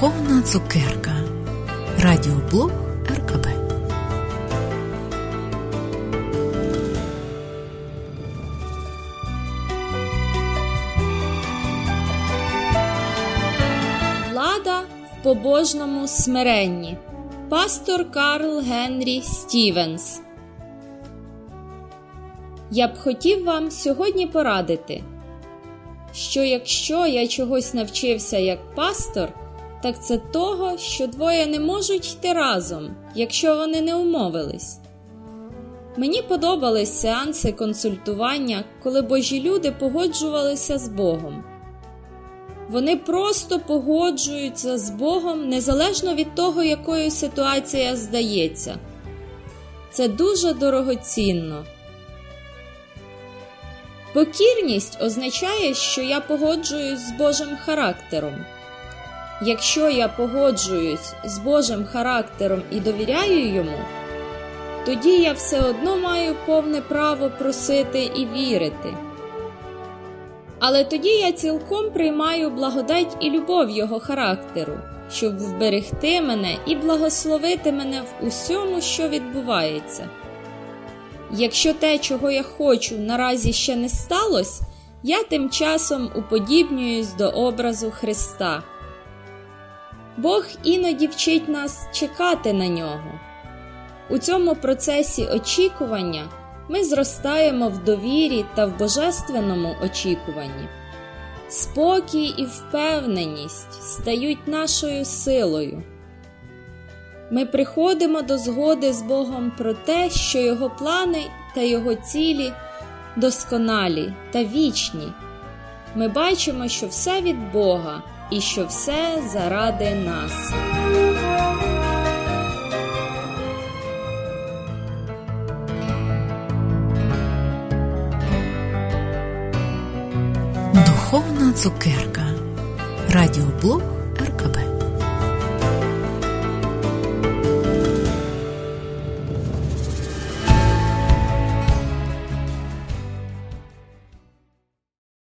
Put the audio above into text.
Духовна цукерка Радіоблог РКБ Влада в побожному смиренні. Пастор Карл Генрі Стівенс. Я б хотів вам сьогодні порадити, що якщо я чогось навчився як пастор, так це того, що двоє не можуть йти разом, якщо вони не умовились. Мені подобались сеанси консультування, коли божі люди погоджувалися з Богом. Вони просто погоджуються з Богом незалежно від того, якою ситуація здається. Це дуже дорогоцінно. Покірність означає, що я погоджуюсь з Божим характером. Якщо я погоджуюсь з Божим характером і довіряю йому, тоді я все одно маю повне право просити і вірити. Але тоді я цілком приймаю благодать і любов Його характеру, щоб вберегти мене і благословити мене в усьому, що відбувається. Якщо те, чого я хочу, наразі ще не сталося, я тим часом уподібнююсь до образу Христа. Бог іноді вчить нас чекати на нього. У цьому процесі очікування ми зростаємо в довірі та в божественному очікуванні. Спокій і впевненість стають нашою силою. Ми приходимо до згоди з Богом про те, що Його плани та Його цілі досконалі та вічні. Ми бачимо, що все від Бога і що все заради нас. Духовна цукерка Радіоблог